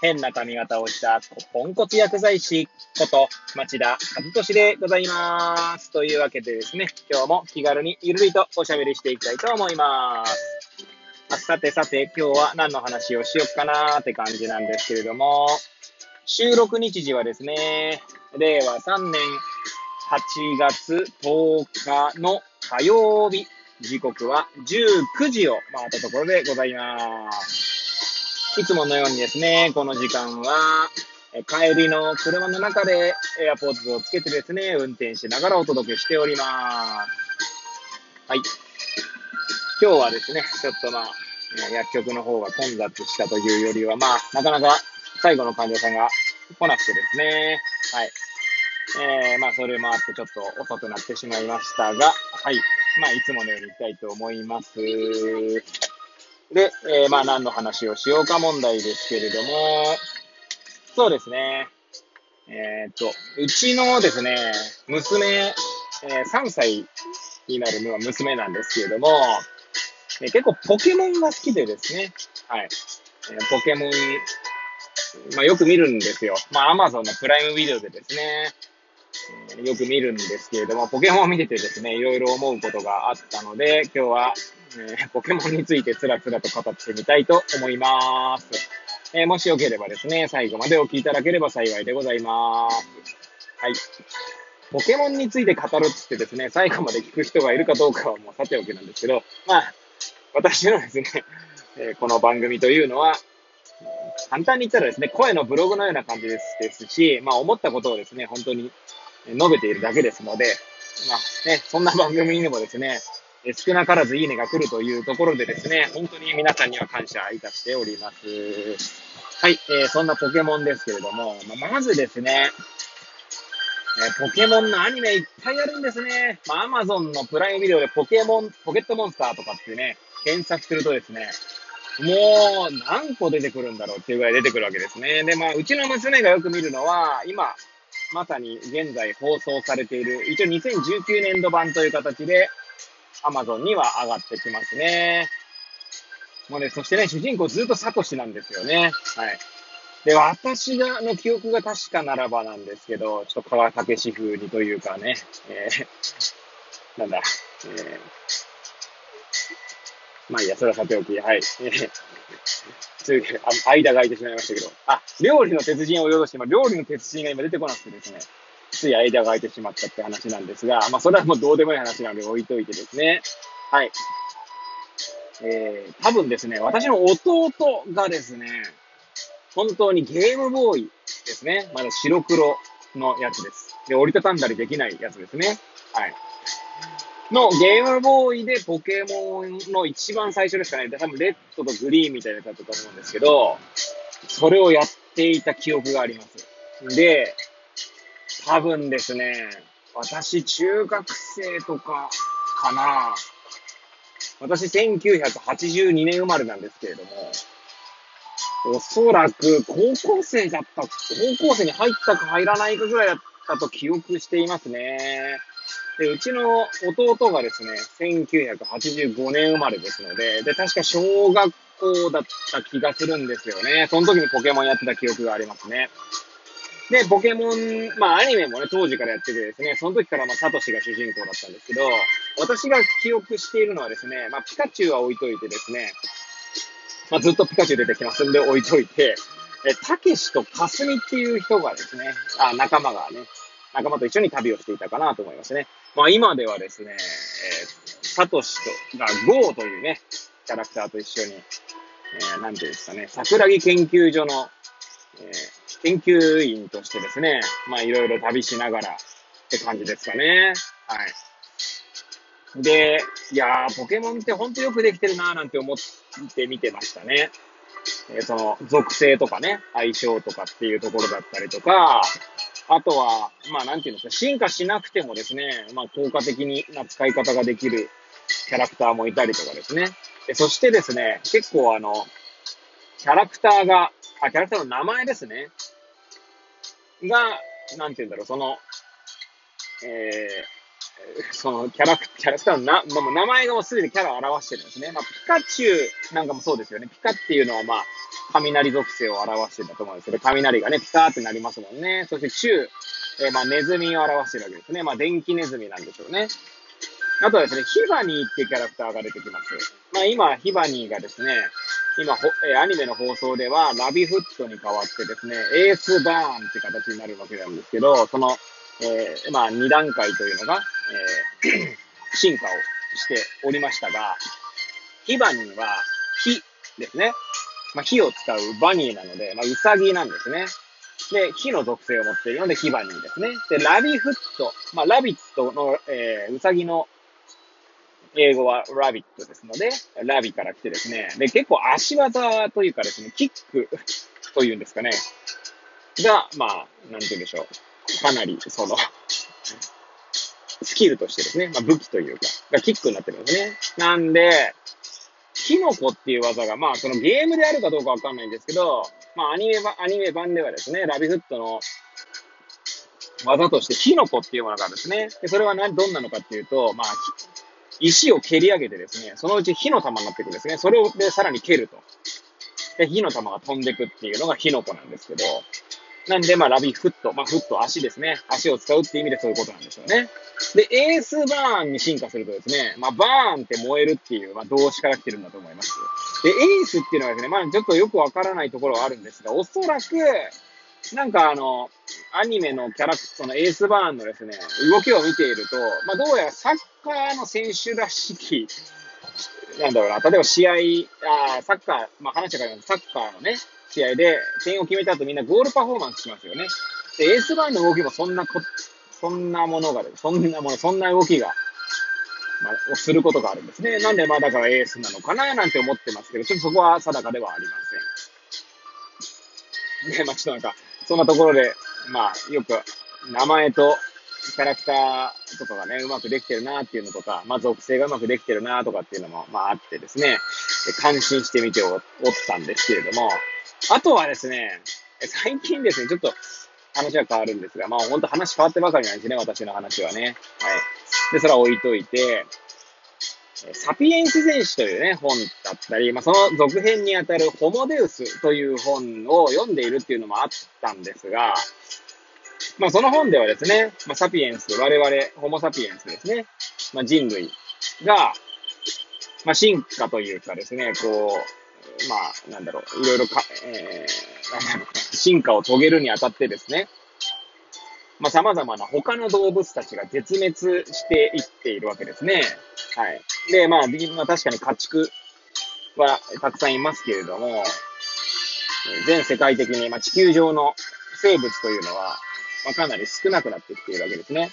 変な髪型をしたポンコツ薬剤師こと町田和俊でございます。というわけでですね、今日も気軽にゆるりとおしゃべりしていきたいと思います。さてさて、今日は何の話をしよっかなーって感じなんですけれども、収録日時はですね、令和3年8月10日の火曜日、時刻は19時を回ったところでございます。いつものようにですね、この時間は、帰りの車の中で AirPods をつけてですね、運転しながらお届けしております。はい。今日はですね、ちょっとまあ、薬局の方が混雑したというよりは、まあ、なかなか最後の患者さんが来なくてですね、はい。えー、まあ、それもあってちょっと遅くなってしまいましたが、はい。まあ、いつものように行きたいと思います。で、えー、まあ、何の話をしようか問題ですけれども、そうですね。えー、っと、うちのですね、娘、えー3歳になるのは娘なんですけれども、えー結構ポケモンが好きでですね、はい。えーポケモン、まあよく見るんですよ。まあアマゾンのプライムビデオでですね、えーよく見るんですけれども、ポケモンを見ててですね、いろいろ思うことがあったので、今日は、えーポケモンについてつらつらと語ってみたいと思います。えーもしよければですね、最後までお聞きいただければ幸いでございます。はい。ポケモンについて語るっつってですね、最後まで聞く人がいるかどうかはもうさておきなんですけど、まあ、私のですね、えーこの番組というのは、簡単に言ったらですね、声のブログのような感じですですし、まあ思ったことをですね、本当に述べているだけですので、まあね、そんな番組にもですね、少なからずいいねが来るというところでですね、本当に皆さんには感謝いたしております。はい、えーそんなポケモンですけれども、まあまずですね、えーポケモンのアニメいっぱいあるんですね。ま、アマゾンのプライムビデオでポケモン、ポケットモンスターとかってね、検索するとですね、もう何個出てくるんだろうっていうぐらい出てくるわけですね。で、まあ、うちの娘がよく見るのは、今、まさに現在放送されている、一応2019年度版という形で、アマゾンには上がってきますね。もうね、そしてね、主人公ずっとサトシなんですよね。はい。で、私が、の記憶が確かならばなんですけど、ちょっと川竹氏風にというかね、えー、なんだ、えー、まあいいや、それはさておき、はい。ついあ間が空いてしまいましたけど、あ、料理の鉄人を用として、今、料理の鉄人が今出てこなくてですね、つい間が空いてしまったって話なんですが、まあそれはもうどうでもいい話なので置いといてですね、はい。えー、多分ですね、私の弟がですね、本当にゲームボーイですね。まだ白黒のやつです。で、折りたたんだりできないやつですね。はい。のゲームボーイでポケモンの一番最初ですかね。で多分レッドとグリーンみたいなやつだったと思うんですけど、それをやっていた記憶があります。で、多分ですね、私中学生とかかな。私1982年生まれなんですけれども、おそらく高校生だった、高校生に入ったか入らないかぐらいだったと記憶していますね。で、うちの弟がですね、1985年生まれですので、で、確か小学校だった気がするんですよね。その時にポケモンやってた記憶がありますね。で、ポケモン、まあアニメもね、当時からやっててですね、その時からまあサトシが主人公だったんですけど、私が記憶しているのはですね、まあピカチュウは置いといてですね、まあずっとピカチュウ出てきますんで置いといて、え、たけしとかすみっていう人がですね、あ、仲間がね、仲間と一緒に旅をしていたかなと思いますね。まあ今ではですね、えー、サトシと、がゴーというね、キャラクターと一緒に、えー、なんていうんですかね、桜木研究所の、えー研究員としてですね、まあいろいろ旅しながらって感じですかね。はい。で、いやー、ポケモンって本当よくできてるなーなんて思って見てましたね。えーその、属性とかね、相性とかっていうところだったりとか、あとは、まあなんていうんですか、進化しなくてもですね、まあ効果的にな使い方ができるキャラクターもいたりとかですね。でそしてですね、結構あの、キャラクターが、あ、キャラクターの名前ですね。が、なんて言うんだろう、その、えー、そのキャラクキャラクターのな、もう名前がもうすでにキャラを表してるんですね。まあ、ピカチュウなんかもそうですよね。ピカっていうのはまあ、雷属性を表してるんだと思うんですけど、雷がね、ピカーってなりますもんね。そしてチュウ、えー、まあ、ネズミを表してるわけですね。まあ、電気ネズミなんでしょうね。あとはですね、ヒバニーっていうキャラクターが出てきます。まあ今、ヒバニーがですね、今、えアニメの放送では、ラビフットに代わってですね、エースバーンって形になるわけなんですけど、その、えー、まあ2段階というのが、えー、進化をしておりましたが、ヒバニーは火ですね。まあ火を使うバニーなので、まあウサギなんですね。で、火の属性を持っているので、ヒバニーですね。で、ラビフット。まあ、ラビットの、えー、ウサギの英語はラビットですので、ラビから来てですね、で、結構足技というかですね、キックというんですかね、が、まあ、なんて言うんでしょう。かなり、その、スキルとしてですね、まあ武器というか、がキックになってるんですね。なんで、キノコっていう技が、まあ、そのゲームであるかどうかわかんないんですけど、まあ、アニメ版、アニメ版ではですね、ラビフットの技として、キノコっていうものがあるんですね。で、それは何、どんなのかっていうと、まあ、石を蹴り上げてですね、そのうち火の玉になっていくんですね。それをでさらに蹴ると。で、火の玉が飛んでいくっていうのが火の粉なんですけど、なんで、まあ、ラビフット、まあ、フット、足ですね。足を使うっていう意味でそういうことなんですよね。で、エースバーンに進化するとですね、まあ、バーンって燃えるっていう、まあ、動詞から来てるんだと思います。で、エースっていうのはですね、まあ、ちょっとよくわからないところはあるんですが、おそらく、なんかあの、アニメのキャラクターのエースバーンのですね、動きを見ていると、まあ、どうやらサッカーの選手らしき、なんだろうな、例えば試合、あサッカー、まあ、話があります。サッカーのね、試合で点を決めた後みんなゴールパフォーマンスしますよね。で、エースバーンの動きもそんなこ、そんなものが、そんなもの、そんな動きが、まあ、をすることがあるんですね。なんで、まあ、だからエースなのかな、なんて思ってますけど、ちょっとそこは定かではありません。ね、まあ、ちょっとなんか、そんなところで、まあ、よく、名前とキャラクターとかがね、うまくできてるなっていうのとか、まあ、属性がうまくできてるなとかっていうのも、まあ、あってですね、感心してみておったんですけれども、あとはですね、最近ですね、ちょっと話は変わるんですが、まあ、ほんと話変わってばかりなんですね、私の話はね。はい。で、それは置いといて、サピエンス全史というね、本だったり、まあ、その続編にあたるホモデウスという本を読んでいるっていうのもあったんですが、まあ、その本ではですね、まあ、サピエンス、我々、ホモサピエンスですね、まあ、人類が、まあ、進化というかですね、こう、まあ、なんだろう、いろいろか、えー、進化を遂げるにあたってですね、まあ、様々な他の動物たちが絶滅していっているわけですね。はい。で、まあ、まあ、確かに家畜はたくさんいますけれども、全世界的に、まあ、地球上の生物というのは、まあ、かなり少なくなってきているわけですね。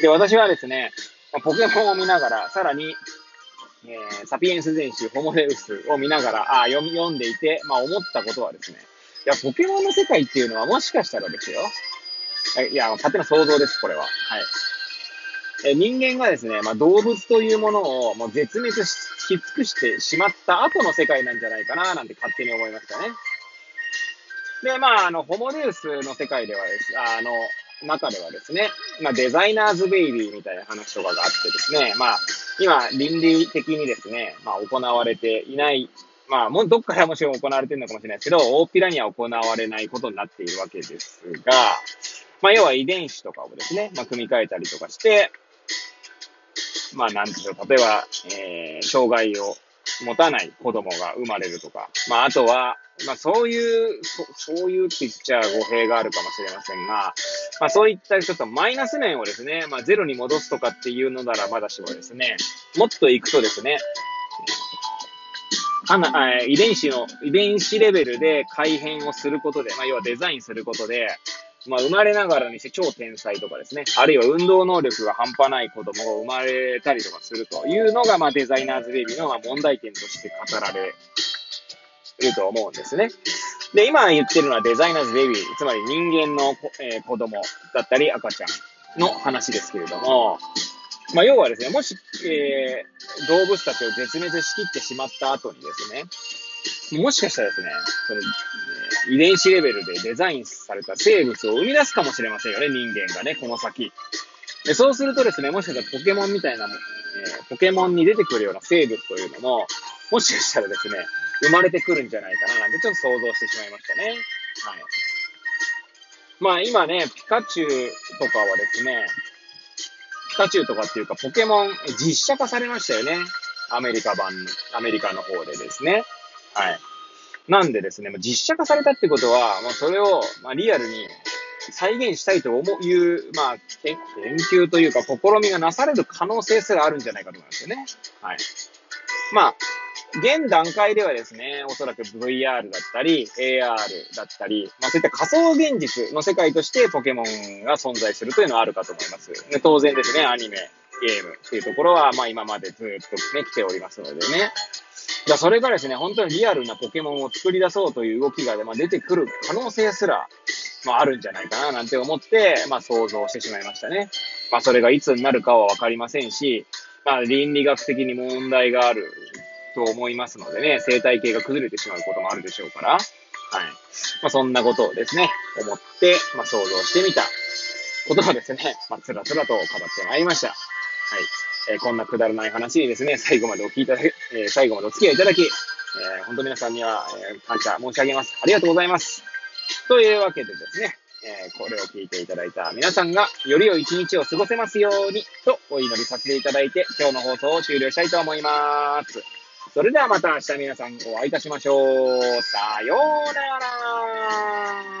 で、私はですね、まあ、ポケモンを見ながら、さらに、えー、サピエンス全史、ホモデウスを見ながら、あ読読んでいて、まあ、思ったことはですね、いや、ポケモンの世界っていうのはもしかしたらですよ、いや、勝手な想像です、これは。はい。え人間がですね、まあ、動物というものをもう絶滅し尽くしてしまった後の世界なんじゃないかな、なんて勝手に思いましたね。で、まあ、あの、ホモデウスの世界ではです、あの、中ではですね、まあ、デザイナーズベイビーみたいな話とかがあってですね、まあ、今、倫理的にですね、まあ、行われていない、まあ、もうどっからもちろん行われてるのかもしれないですけど、大っぴらには行われないことになっているわけですが、まあ、要は遺伝子とかをですね、まあ、組み替えたりとかして、まあ、なんでしょう、例えば、えー、障害を持たない子供が生まれるとか、まあ、あとは、まあ、そういう、そそういうって言っちゃ語弊があるかもしれませんが、まあ、そういったちょっとマイナス面をですね、まあ、ゼロに戻すとかっていうのならまだしもですね、もっと行くとですね、あな遺伝子の、遺伝子レベルで改変をすることで、まあ、要はデザインすることで、まあ、生まれながらにして超天才とかですね、あるいは運動能力が半端ない子供が生まれたりとかするというのが、まあ、デザイナーズベビーのまあ問題点として語られると思うんですね。で、今言ってるのはデザイナーズベビー、つまり人間の、えー、子供だったり赤ちゃんの話ですけれども、まあ、要はですね、もし、えー、動物たちを絶滅しきってしまった後にですね、もしかしたらですね、その、え、遺伝子レベルでデザインされた生物を生み出すかもしれませんよね、人間がね、この先。でそうするとですね、もしかしたらポケモンみたいな、えー、ポケモンに出てくるような生物というのも、もしかしたらですね、生まれてくるんじゃないかななんてちょっと想像してしまいましたね。はい。まあ今ね、ピカチュウとかはですね、ピカチュウとかっていうかポケモン実写化されましたよね。アメリカ版、アメリカの方でですね。はい。なんでですね、実写化されたってことは、まあ、それを、まあ、リアルに再現したいと思う、いう、まあ、研究というか、試みがなされる可能性すらあるんじゃないかと思いますよね。はい。まあ、現段階ではですね、おそらく VR だったり、AR だったり、まあそういった仮想現実の世界としてポケモンが存在するというのはあるかと思います。で当然ですね、アニメ、ゲームっていうところは、まあ今までずっとね、来ておりますのでね。だそれがですね、本当にリアルなポケモンを作り出そうという動きが、まあ、出てくる可能性すら、まああるんじゃないかななんて思って、まあ想像してしまいましたね。まあそれがいつになるかはわかりませんし、まあ倫理学的に問題があると思いますのでね、生態系が崩れてしまうこともあるでしょうから、はい。まあ、そんなことをですね、思って、まあ、想像してみたことがですね、まあ、つらつらと語ってまいりました。はい。えー、こんなくだらない話にですね、最後までお聞きいただき、えー、最後までお付き合いいただき、えー、本当皆さんには、え感謝申し上げます。ありがとうございます。というわけでですね、えこれを聞いていただいた皆さんが、より良い一日を過ごせますように、とお祈りさせていただいて、今日の放送を終了したいと思います。それではまた明日皆さんお会いいたしましょう。さようなら。